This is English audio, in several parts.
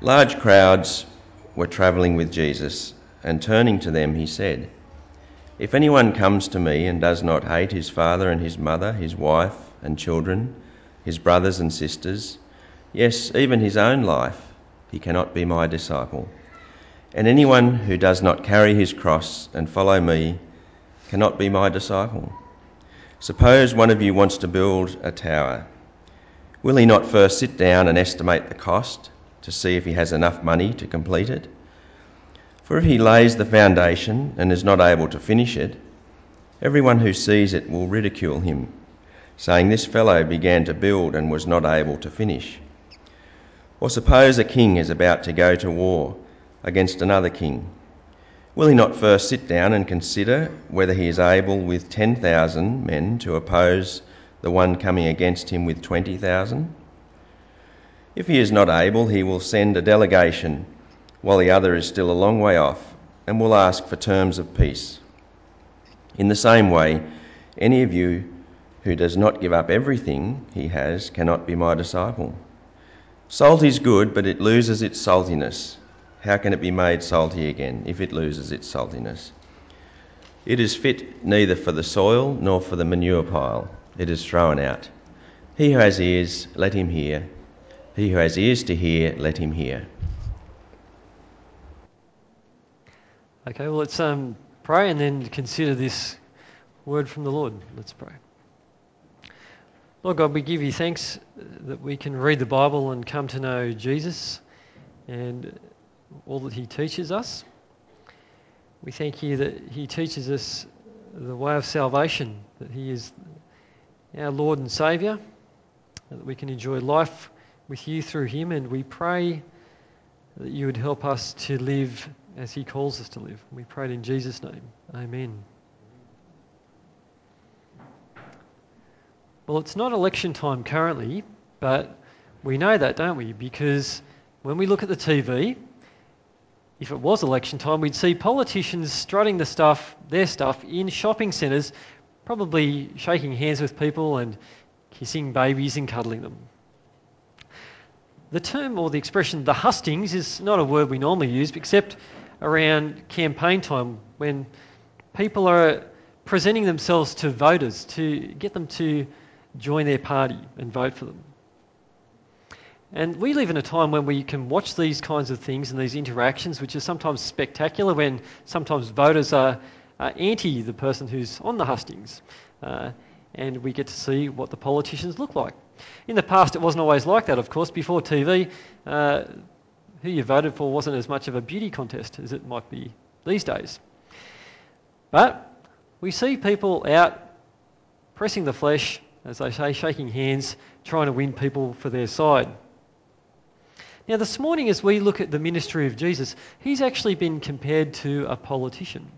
Large crowds were travelling with Jesus, and turning to them, he said, If anyone comes to me and does not hate his father and his mother, his wife and children, his brothers and sisters, yes, even his own life, he cannot be my disciple. And anyone who does not carry his cross and follow me cannot be my disciple. Suppose one of you wants to build a tower. Will he not first sit down and estimate the cost to see if he has enough money to complete it? For if he lays the foundation and is not able to finish it, everyone who sees it will ridicule him, saying, This fellow began to build and was not able to finish. Or suppose a king is about to go to war against another king. Will he not first sit down and consider whether he is able with 10,000 men to oppose the one coming against him with 20,000? If he is not able, he will send a delegation while the other is still a long way off and will ask for terms of peace. In the same way, any of you who does not give up everything he has cannot be my disciple. Salt is good, but it loses its saltiness. How can it be made salty again if it loses its saltiness? It is fit neither for the soil nor for the manure pile it is thrown out. He who has ears, let him hear. He who has ears to hear, let him hear. Okay, well, let's um, pray and then consider this word from the Lord. Let's pray. Lord God, we give you thanks that we can read the Bible and come to know Jesus and all that he teaches us. We thank you that he teaches us the way of salvation, that he is our Lord and Saviour, that we can enjoy life with you through Him, and we pray that you would help us to live as He calls us to live. We pray it in Jesus' name. Amen. Well, it's not election time currently, but we know that, don't we? Because when we look at the TV, if it was election time, we'd see politicians strutting the stuff, their stuff, in shopping centres probably shaking hands with people and kissing babies and cuddling them. The term or the expression the hustings is not a word we normally use except around campaign time when people are presenting themselves to voters to get them to join their party and vote for them. And we live in a time when we can watch these kinds of things and these interactions, which are sometimes spectacular, when sometimes voters are anti the person who's on the hustings. Uh, and we get to see what the politicians look like. In the past, it wasn't always like that, of course. Before TV, uh, who you voted for wasn't as much of a beauty contest as it might be these days. But we see people out pressing the flesh, as they say, shaking hands, trying to win people for their side. Now, this morning, as we look at the ministry of Jesus, he's actually been compared to a politician.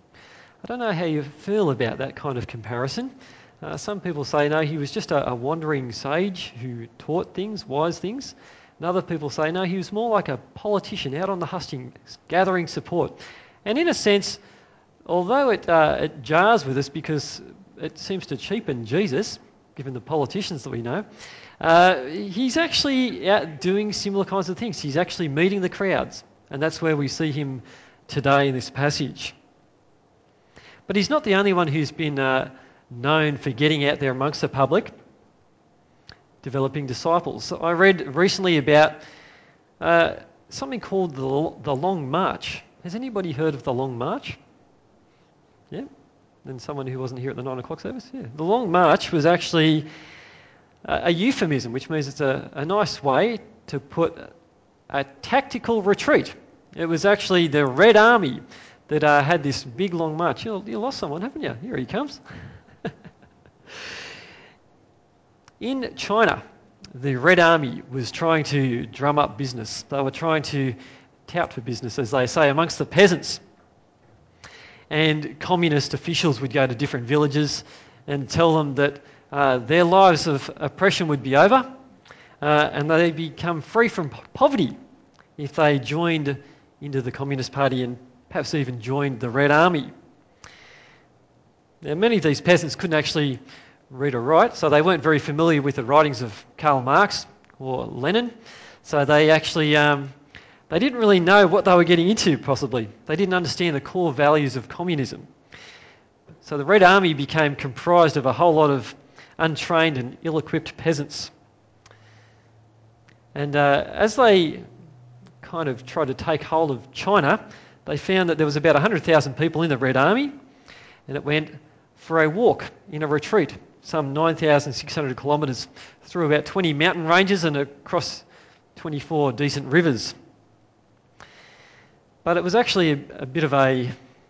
I don't know how you feel about that kind of comparison. Uh, some people say, no, he was just a, a, wandering sage who taught things, wise things. And other people say, no, he was more like a politician out on the hustings, gathering support. And in a sense, although it, uh, it jars with us because it seems to cheapen Jesus, given the politicians that we know, uh, he's actually out doing similar kinds of things. He's actually meeting the crowds. And that's where we see him today in this passage. But he's not the only one who's been uh, known for getting out there amongst the public, developing disciples. I read recently about uh, something called the, the Long March. Has anybody heard of the Long March? Yeah? Then someone who wasn't here at the nine o'clock service? Yeah. The Long March was actually a, a euphemism, which means it's a, a nice way to put a tactical retreat. It was actually the Red Army that uh, had this big long march. You, you lost someone, haven't you? Here he comes. In China, the Red Army was trying to drum up business. They were trying to tout for business, as they say, amongst the peasants. And communist officials would go to different villages and tell them that uh, their lives of oppression would be over uh, and they'd become free from poverty if they joined into the Communist Party and perhaps even joined the Red Army. Now, many of these peasants couldn't actually read or write, so they weren't very familiar with the writings of Karl Marx or Lenin. So they actually um, they didn't really know what they were getting into. Possibly they didn't understand the core values of communism. So the Red Army became comprised of a whole lot of untrained and ill-equipped peasants. And uh, as they kind of tried to take hold of China, they found that there was about 100,000 people in the Red Army, and it went for a walk in a retreat, some 9,600 kilometres through about 20 mountain ranges and across 24 decent rivers. But it was actually a, a bit of a,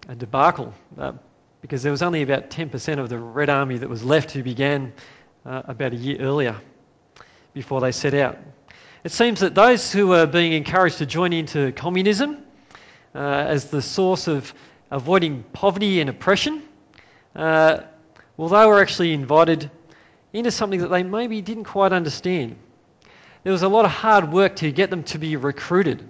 a debacle uh, because there was only about 10% of the Red Army that was left who began uh, about a year earlier before they set out. It seems that those who were being encouraged to join into communism uh, as the source of avoiding poverty and oppression, uh, well, they were actually invited into something that they maybe didn't quite understand. There was a lot of hard work to get them to be recruited.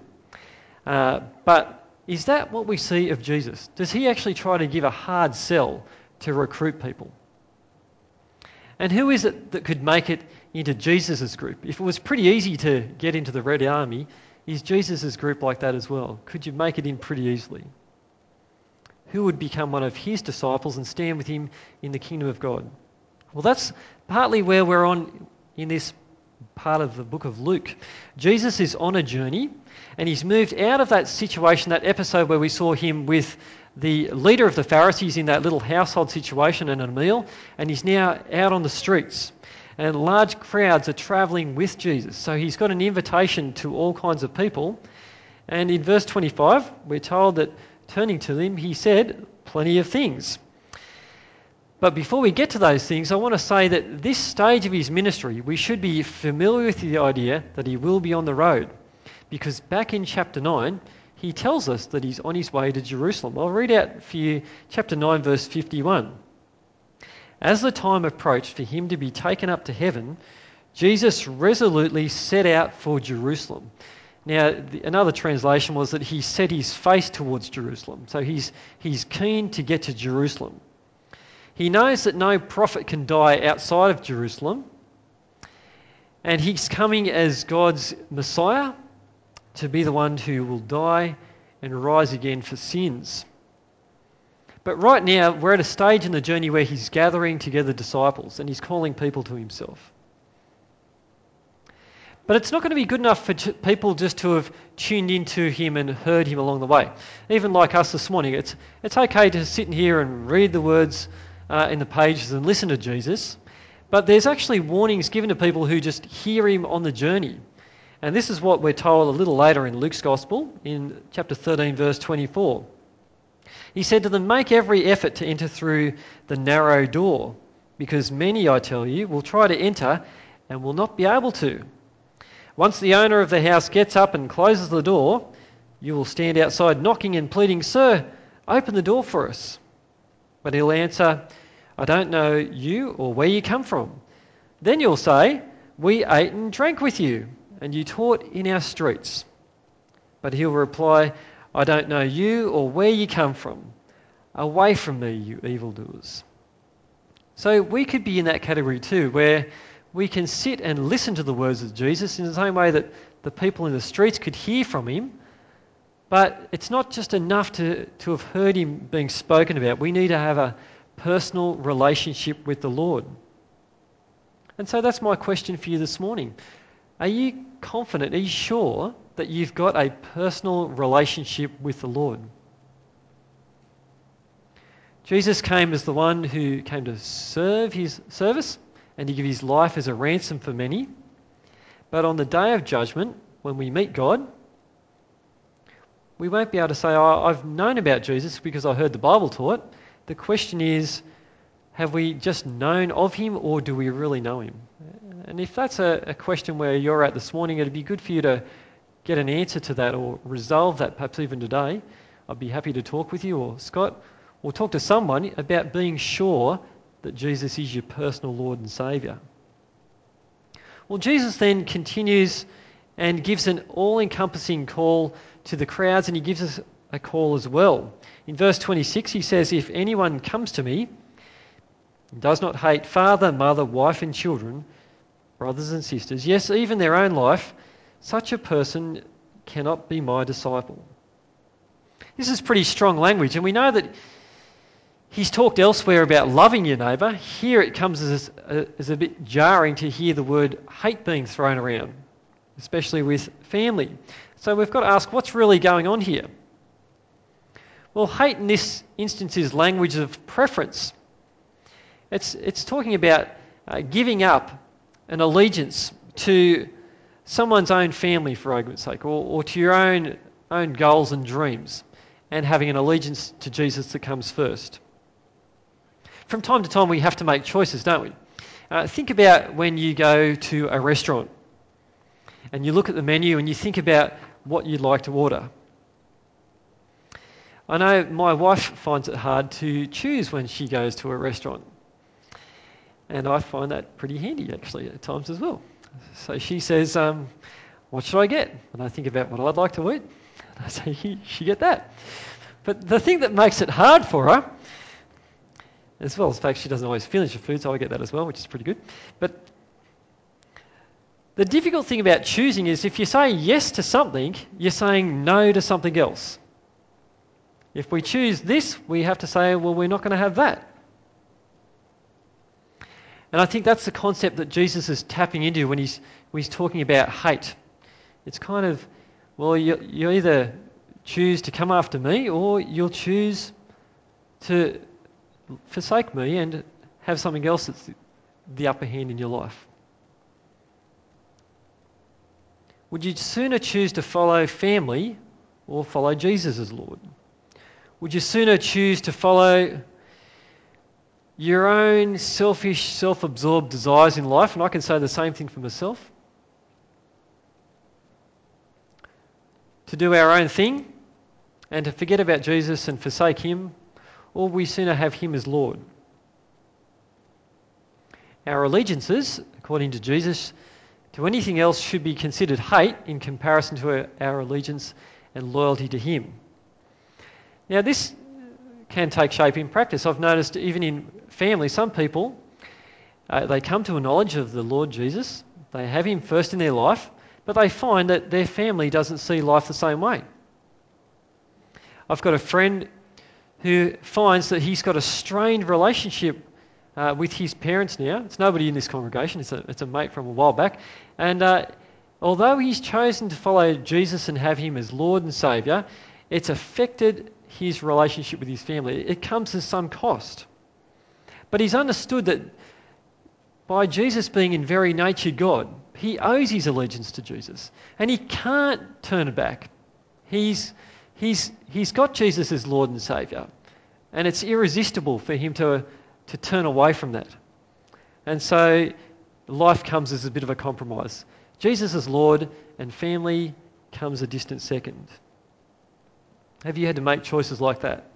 Uh, but is that what we see of Jesus? Does he actually try to give a hard sell to recruit people? And who is it that could make it into Jesus' group? If it was pretty easy to get into the Red Army, is Jesus' group like that as well? Could you make it in pretty easily? Who would become one of his disciples and stand with him in the kingdom of God? Well, that's partly where we're on in this part of the book of Luke. Jesus is on a journey and he's moved out of that situation, that episode where we saw him with the leader of the Pharisees in that little household situation and a meal, and he's now out on the streets. And large crowds are traveling with Jesus. So he's got an invitation to all kinds of people. And in verse 25, we're told that turning to them, he said, Plenty of things. But before we get to those things, I want to say that this stage of his ministry, we should be familiar with the idea that he will be on the road. Because back in chapter 9, he tells us that he's on his way to Jerusalem. I'll read out for you chapter 9, verse 51. As the time approached for him to be taken up to heaven, Jesus resolutely set out for Jerusalem. Now, the, another translation was that he set his face towards Jerusalem. So he's, he's keen to get to Jerusalem. He knows that no prophet can die outside of Jerusalem, and he's coming as God's Messiah to be the one who will die and rise again for sins. But right now, we're at a stage in the journey where he's gathering together disciples and he's calling people to himself. But it's not going to be good enough for people just to have tuned into him and heard him along the way. Even like us this morning, it's, it's okay to sit in here and read the words uh, in the pages and listen to Jesus. But there's actually warnings given to people who just hear him on the journey. And this is what we're told a little later in Luke's Gospel, in chapter 13, verse 24. He said to them, Make every effort to enter through the narrow door, because many, I tell you, will try to enter and will not be able to. Once the owner of the house gets up and closes the door, you will stand outside knocking and pleading, Sir, open the door for us. But he'll answer, I don't know you or where you come from. Then you'll say, We ate and drank with you, and you taught in our streets. But he'll reply, I don't know you or where you come from. Away from me, you evildoers. So we could be in that category too, where we can sit and listen to the words of Jesus in the same way that the people in the streets could hear from him but it's not just enough to, to have heard him being spoken about. We need to have a personal relationship with the Lord. And so that's my question for you this morning. Are you confident, are you sure that you've got a personal relationship with the Lord? Jesus came as the one who came to serve his service and to give his life as a ransom for many. But on the day of judgment, when we meet God, we won't be able to say, oh, I've known about Jesus because I heard the Bible taught. The question is, have we just known of him or do we really know him? And if that's a, a, question where you're at this morning, it'd be good for you to get an answer to that or resolve that perhaps even today. I'd be happy to talk with you or Scott or talk to someone about being sure that Jesus is your personal Lord and Saviour. Well, Jesus then continues and gives an all encompassing call to the crowds, and he gives us a call as well. In verse 26, he says, If anyone comes to me and does not hate father, mother, wife, and children, brothers and sisters, yes, even their own life, such a person cannot be my disciple. This is pretty strong language, and we know that he's talked elsewhere about loving your neighbour. Here it comes as a, as a bit jarring to hear the word hate being thrown around, especially with family. So we've got to ask what's really going on here? Well, hate in this instance is language of preference. It's, it's talking about uh, giving up an allegiance to someone's own family, for argument's sake, or, or to your own, own goals and dreams, and having an allegiance to Jesus that comes first. From time to time, we have to make choices, don't we? Uh, think about when you go to a restaurant and you look at the menu and you think about what you'd like to order. I know my wife finds it hard to choose when she goes to a restaurant. And I find that pretty handy actually at times as well. So she says, um, What should I get? And I think about what I'd like to eat. And I say, she, should get that. But the thing that makes it hard for her, as well as the fact she doesn't always finish her food, so I get that as well, which is pretty good. But the difficult thing about choosing is if you say yes to something, you're saying no to something else. If we choose this, we have to say, well, we're not going to have that. And I think that's the concept that Jesus is tapping into when he's, when he's talking about hate. It's kind of, well, you, you either choose to come after me or you'll choose to forsake me and have something else that's the upper hand in your life. Would you sooner choose to follow family or follow Jesus as Lord? Would you sooner choose to follow your own selfish, self absorbed desires in life, and I can say the same thing for myself. To do our own thing and to forget about Jesus and forsake Him, or we sooner have Him as Lord. Our allegiances, according to Jesus, to anything else should be considered hate in comparison to our allegiance and loyalty to Him. Now, this can take shape in practice. I've noticed even in family, some people, uh, they come to a knowledge of the Lord Jesus, they have Him first in their life, but they find that their family doesn't see life the same way. I've got a friend who finds that he's got a strained relationship uh, with his parents now. It's nobody in this congregation, it's a, it's a mate from a while back. And uh, although he's chosen to follow Jesus and have him as Lord and Saviour, it's affected his relationship with his family. It comes at some cost. But he's understood that by Jesus being in very nature God, he owes his allegiance to Jesus. And he can't turn back. He's, he's, he's got Jesus as Lord and Saviour. And it's irresistible for him to, to turn away from that. And so life comes as a bit of a compromise. Jesus is Lord, and family comes a distant second. Have you had to make choices like that?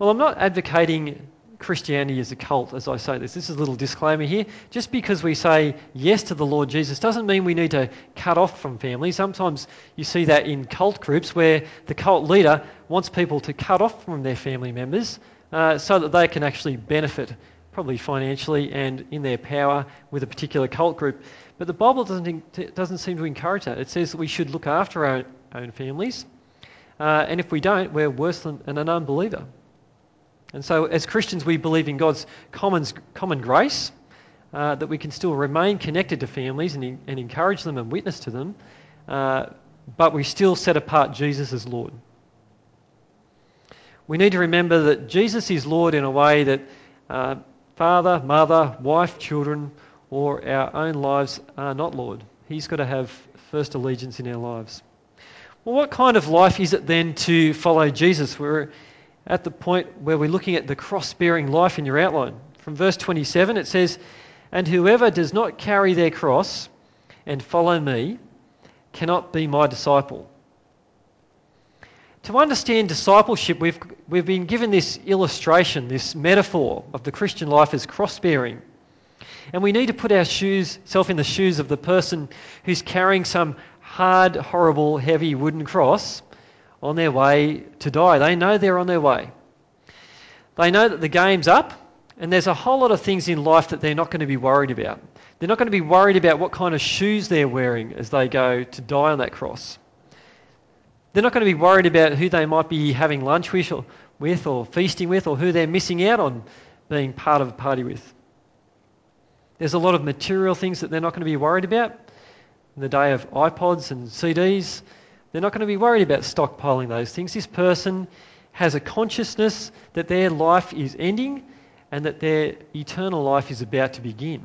Well, I'm not advocating Christianity as a cult as I say this. This is a little disclaimer here. Just because we say yes to the Lord Jesus doesn't mean we need to cut off from family. Sometimes you see that in cult groups where the cult leader wants people to cut off from their family members uh, so that they can actually benefit, probably financially and in their power with a particular cult group. But the Bible doesn't, doesn't seem to encourage that. It says that we should look after our own families. Uh, and if we don't, we're worse than an unbeliever. And so, as Christians, we believe in God's common, common grace, uh, that we can still remain connected to families and, and encourage them and witness to them, uh, but we still set apart Jesus as Lord. We need to remember that Jesus is Lord in a way that uh, father, mother, wife, children, or our own lives are not Lord. He's got to have first allegiance in our lives. Well, what kind of life is it then to follow Jesus? We're at the point where we're looking at the cross bearing life in your outline. From verse 27, it says, And whoever does not carry their cross and follow me cannot be my disciple. To understand discipleship, we've, we've been given this illustration, this metaphor of the Christian life as cross bearing. And we need to put ourselves in the shoes of the person who's carrying some hard, horrible, heavy wooden cross on their way to die. They know they're on their way. They know that the game's up And there's a whole lot of things in life that they're not going to be worried about. They're not going to be worried about what kind of shoes they're wearing as they go to die on that cross. They're not going to be worried about who they might be having lunch with or, with or feasting with or who they're missing out on being part of a party with. There's a lot of material things that they're not going to be worried about. In the day of iPods and CDs, they're not going to be worried about stockpiling those things. This person has a consciousness that their life is ending and that their eternal life is about to begin.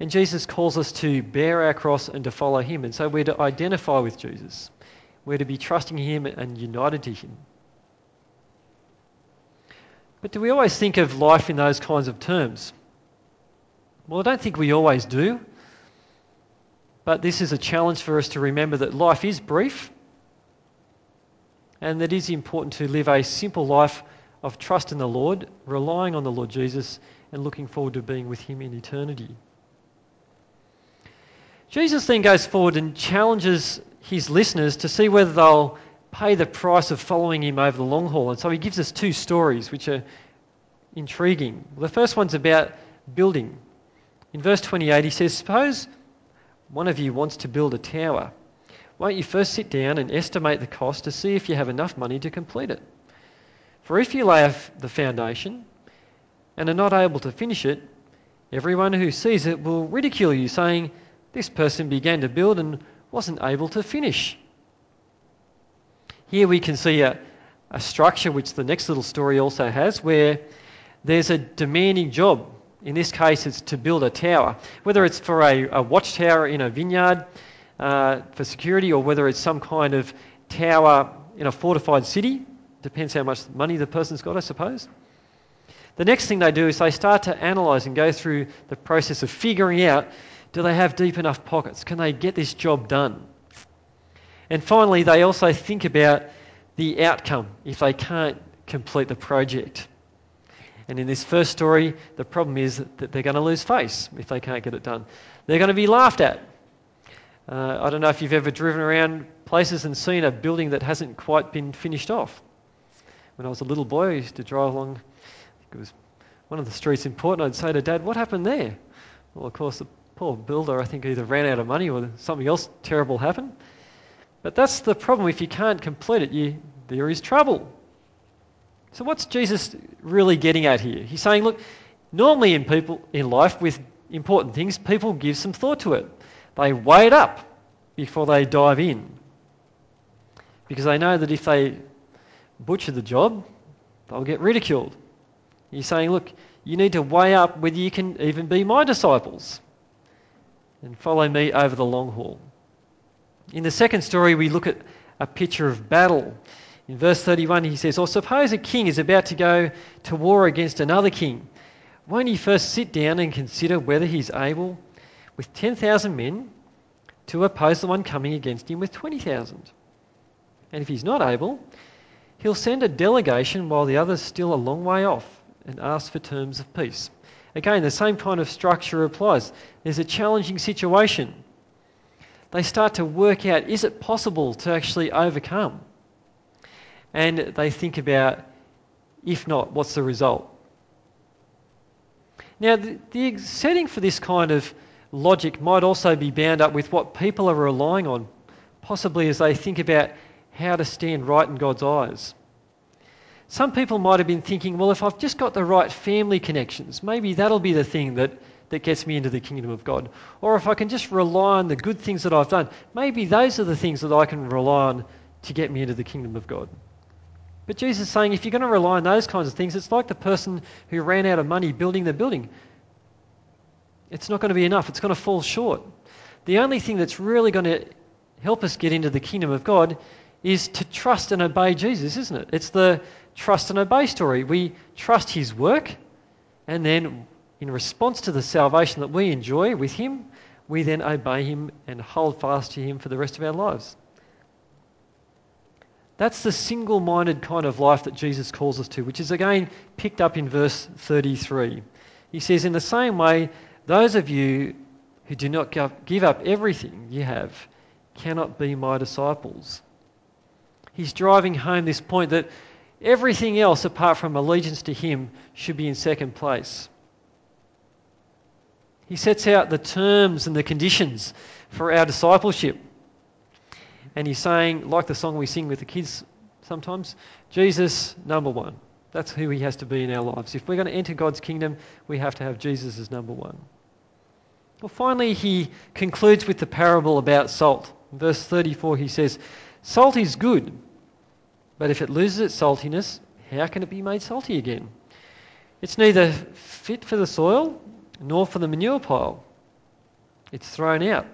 And Jesus calls us to bear our cross and to follow him. And so we're to identify with Jesus. We're to be trusting him and united to him. But do we always think of life in those kinds of terms? Well, I don't think we always do. But this is a challenge for us to remember that life is brief and that it is important to live a simple life of trust in the Lord, relying on the Lord Jesus, and looking forward to being with Him in eternity. Jesus then goes forward and challenges his listeners to see whether they'll pay the price of following him over the long haul. And so he gives us two stories which are intriguing. The first one's about building. In verse 28, he says, Suppose one of you wants to build a tower. Won't you first sit down and estimate the cost to see if you have enough money to complete it? For if you lay the foundation and are not able to finish it, everyone who sees it will ridicule you, saying, this person began to build and wasn't able to finish. Here we can see a, a structure which the next little story also has where there's a demanding job. In this case, it's to build a tower. Whether it's for a, a watchtower in a vineyard uh, for security or whether it's some kind of tower in a fortified city, depends how much money the person's got, I suppose. The next thing they do is they start to analyse and go through the process of figuring out do they have deep enough pockets? Can they get this job done? And finally, they also think about the outcome if they can't complete the project. And in this first story, the problem is that they're going to lose face if they can't get it done. They're going to be laughed at. Uh, I don't know if you've ever driven around places and seen a building that hasn't quite been finished off. When I was a little boy, I used to drive along, it was one of the streets in Port, and I'd say to Dad, What happened there? Well, of course, the poor builder, I think, either ran out of money or something else terrible happened. But that's the problem. If you can't complete it, you, there is trouble. So, what's Jesus really getting at here? He's saying, look, normally in people in life with important things, people give some thought to it. They weigh it up before they dive in. Because they know that if they butcher the job, they'll get ridiculed. He's saying, look, you need to weigh up whether you can even be my disciples and follow me over the long haul. In the second story, we look at a picture of battle. In verse 31, he says, Or suppose a king is about to go to war against another king. Won't he first sit down and consider whether he's able, with 10,000 men, to oppose the one coming against him with 20,000? And if he's not able, he'll send a delegation while the other's still a long way off and ask for terms of peace. Again, the same kind of structure applies. There's a challenging situation. They start to work out is it possible to actually overcome? And they think about if not, what's the result? Now, the, the setting for this kind of logic might also be bound up with what people are relying on, possibly as they think about how to stand right in God's eyes. Some people might have been thinking, well, if I've just got the right family connections, maybe that'll be the thing that, that gets me into the kingdom of God. Or if I can just rely on the good things that I've done, maybe those are the things that I can rely on to get me into the kingdom of God. But Jesus is saying if you're going to rely on those kinds of things, it's like the person who ran out of money building the building. It's not going to be enough, it's going to fall short. The only thing that's really going to help us get into the kingdom of God is to trust and obey Jesus, isn't it? It's the trust and obey story. We trust his work, and then in response to the salvation that we enjoy with him, we then obey him and hold fast to him for the rest of our lives. That's the single minded kind of life that Jesus calls us to, which is again picked up in verse 33. He says, In the same way, those of you who do not give up everything you have cannot be my disciples. He's driving home this point that Everything else apart from allegiance to Him should be in second place. He sets out the terms and the conditions for our discipleship. And he's saying, like the song we sing with the kids sometimes, Jesus, number one. That's who he has to be in our lives. If we're going to enter God's kingdom, we have to have Jesus as number one. Well, finally, he concludes with the parable about salt. In verse 34, he says, Salt is good, but if it loses its saltiness, how can it be made salty again? It's neither fit for the soil nor for the manure pile. It's thrown out.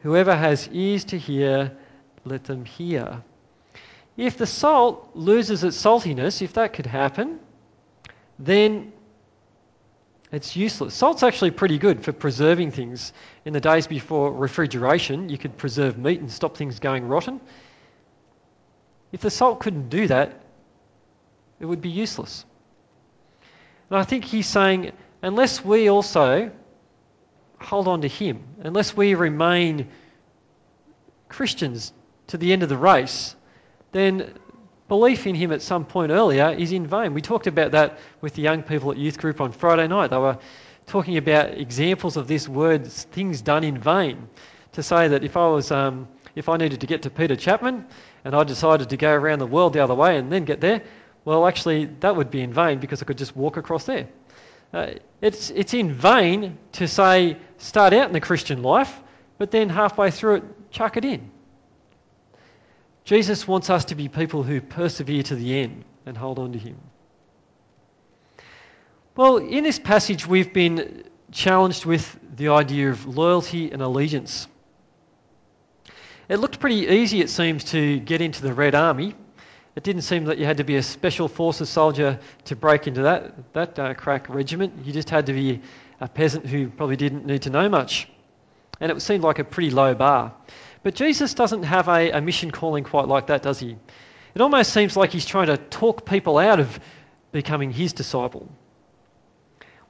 Whoever has ears to hear, let them hear. If the salt loses its saltiness, if that could happen, then it's useless. Salt's actually pretty good for preserving things. In the days before refrigeration, you could preserve meat and stop things going rotten. If the salt couldn't do that, it would be useless. And I think he's saying, unless we also hold on to him, unless we remain Christians to the end of the race, then belief in him at some point earlier is in vain. We talked about that with the young people at youth group on Friday night. They were talking about examples of this word, things done in vain. To say that if I was, um, if I needed to get to Peter Chapman and I decided to go around the world the other way and then get there, well, actually, that would be in vain because I could just walk across there. Uh, it's, it's in vain to say, start out in the Christian life, but then halfway through it, chuck it in. Jesus wants us to be people who persevere to the end and hold on to Him. Well, in this passage, we've been challenged with the idea of loyalty and allegiance. It looked pretty easy, it seems, to get into the Red Army. It didn't seem that you had to be a special forces soldier to break into that, that uh, crack regiment. You just had to be a peasant who probably didn't need to know much. And it seemed like a pretty low bar. But Jesus doesn't have a, a mission calling quite like that, does he? It almost seems like he's trying to talk people out of becoming his disciple.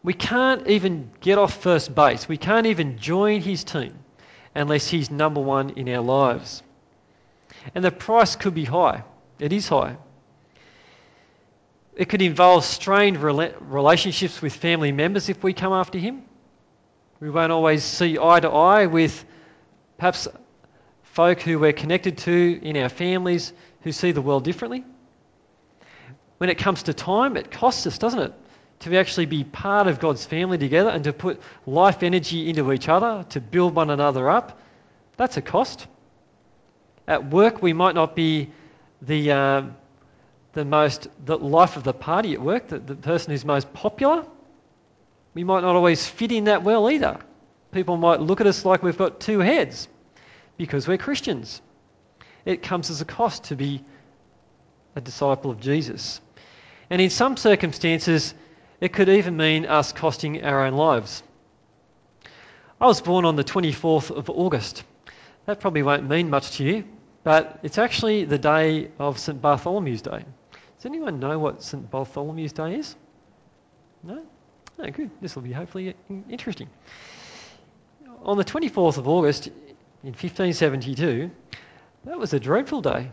We can't even get off first base. We can't even join his team unless he's number one in our lives. And the price could be high. It is high. It could involve strained relationships with family members if we come after him. We won't always see eye to eye with perhaps folk who we're connected to in our families who see the world differently. When it comes to time, it costs us, doesn't it? To actually be part of God's family together and to put life energy into each other, to build one another up. That's a cost. At work, we might not be the, uh, the most, the life of the party at work, the, the person who's most popular. We might not always fit in that well either. People might look at us like we've got two heads because we're Christians. It comes as a cost to be a disciple of Jesus. And in some circumstances, it could even mean us costing our own lives. I was born on the 24th of August. That probably won't mean much to you, but it's actually the day of St. Bartholomew's Day. Does anyone know what St. Bartholomew's Day is? No? No, good. This will be hopefully interesting. On the 24th of August, in 1572, that was a dreadful day.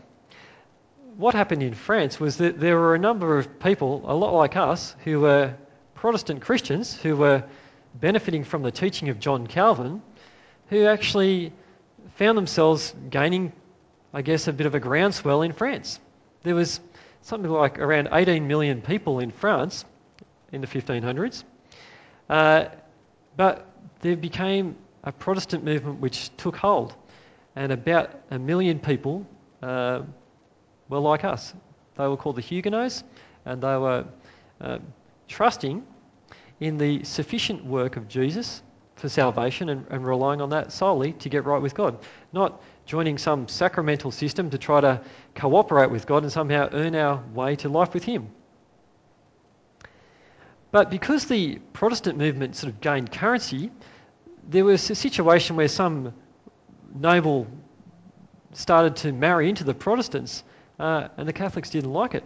What happened in France was that there were a number of people, a lot like us, who were Protestant Christians who were benefiting from the teaching of John Calvin, who actually found themselves gaining, I guess, a bit of a groundswell in France. There was something like around 18 million people in France in the 1500s, uh, but there became a Protestant movement which took hold, and about a million people uh, were like us. They were called the Huguenots, and they were uh, trusting in the sufficient work of Jesus for salvation and, and, relying on that solely to get right with God, not joining some sacramental system to try to cooperate with God and somehow earn our way to life with Him. But because the Protestant movement sort of gained currency, there was a situation where some noble started to marry into the Protestants, uh, and the Catholics didn't like it.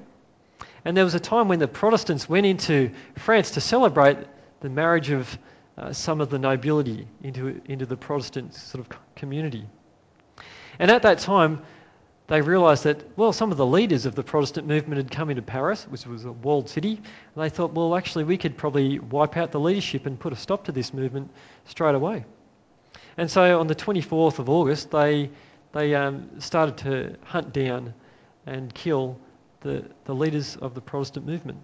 And there was a time when the Protestants went into France to celebrate the marriage of uh, some of the nobility into, into the Protestant sort of community. And at that time, they realised that, well, some of the leaders of the Protestant movement had come into Paris, which was a walled city, and they thought, well, actually, we could probably wipe out the leadership and put a stop to this movement straight away. And so on the 24th of August, they, they um, started to hunt down and kill the, the leaders of the Protestant movement.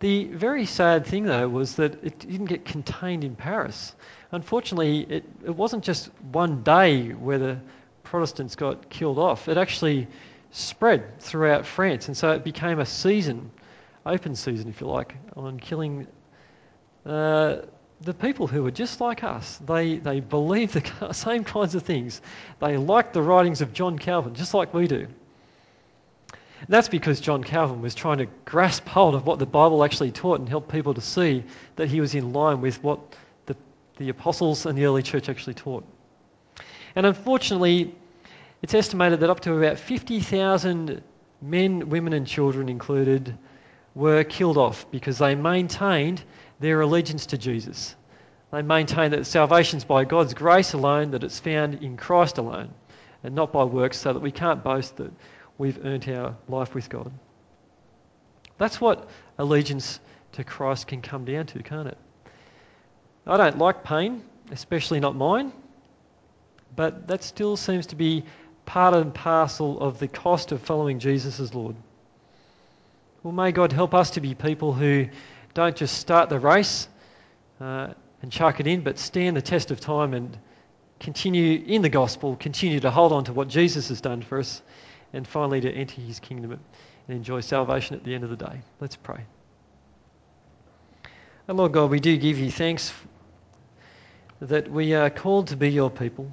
The very sad thing, though, was that it didn't get contained in Paris. Unfortunately, it, it wasn't just one day where the Protestants got killed off. It actually spread throughout France, and so it became a season, open season, if you like, on killing uh, the people who were just like us. They, they believed the same kinds of things. They liked the writings of John Calvin, just like we do. And that's because John Calvin was trying to grasp hold of what the Bible actually taught and help people to see that he was in line with what the, the apostles and the early church actually taught. And unfortunately, it's estimated that up to about 50,000 men, women, and children included were killed off because they maintained their allegiance to Jesus. They maintained that salvation is by God's grace alone, that it's found in Christ alone, and not by works, so that we can't boast that we've earned our life with God. That's what allegiance to Christ can come down to, can't it? I don't like pain, especially not mine, but that still seems to be part and parcel of the cost of following Jesus as Lord. Well, may God help us to be people who don't just start the race uh, and chuck it in, but stand the test of time and continue in the gospel, continue to hold on to what Jesus has done for us, and finally to enter his kingdom and enjoy salvation at the end of the day. Let's pray. And Lord God, we do give you thanks that we are called to be your people.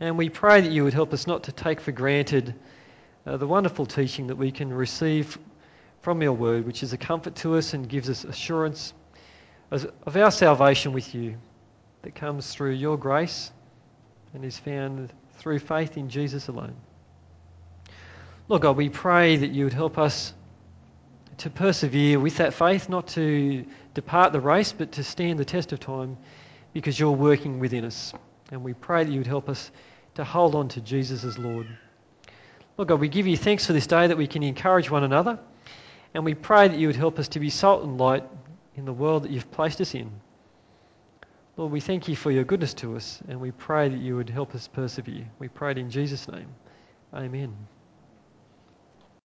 And we pray that you would help us not to take for granted uh, the wonderful teaching that we can receive from your word, which is a comfort to us and gives us assurance of our salvation with you that comes through your grace and is found through faith in Jesus alone. Lord God, we pray that you would help us to persevere with that faith, not to depart the race, but to stand the test of time because you're working within us. And we pray that you would help us to hold on to Jesus as Lord. Lord God, we give you thanks for this day that we can encourage one another. And we pray that you would help us to be salt and light in the world that you've placed us in. Lord, we thank you for your goodness to us, and we pray that you would help us persevere. We pray it in Jesus' name. Amen.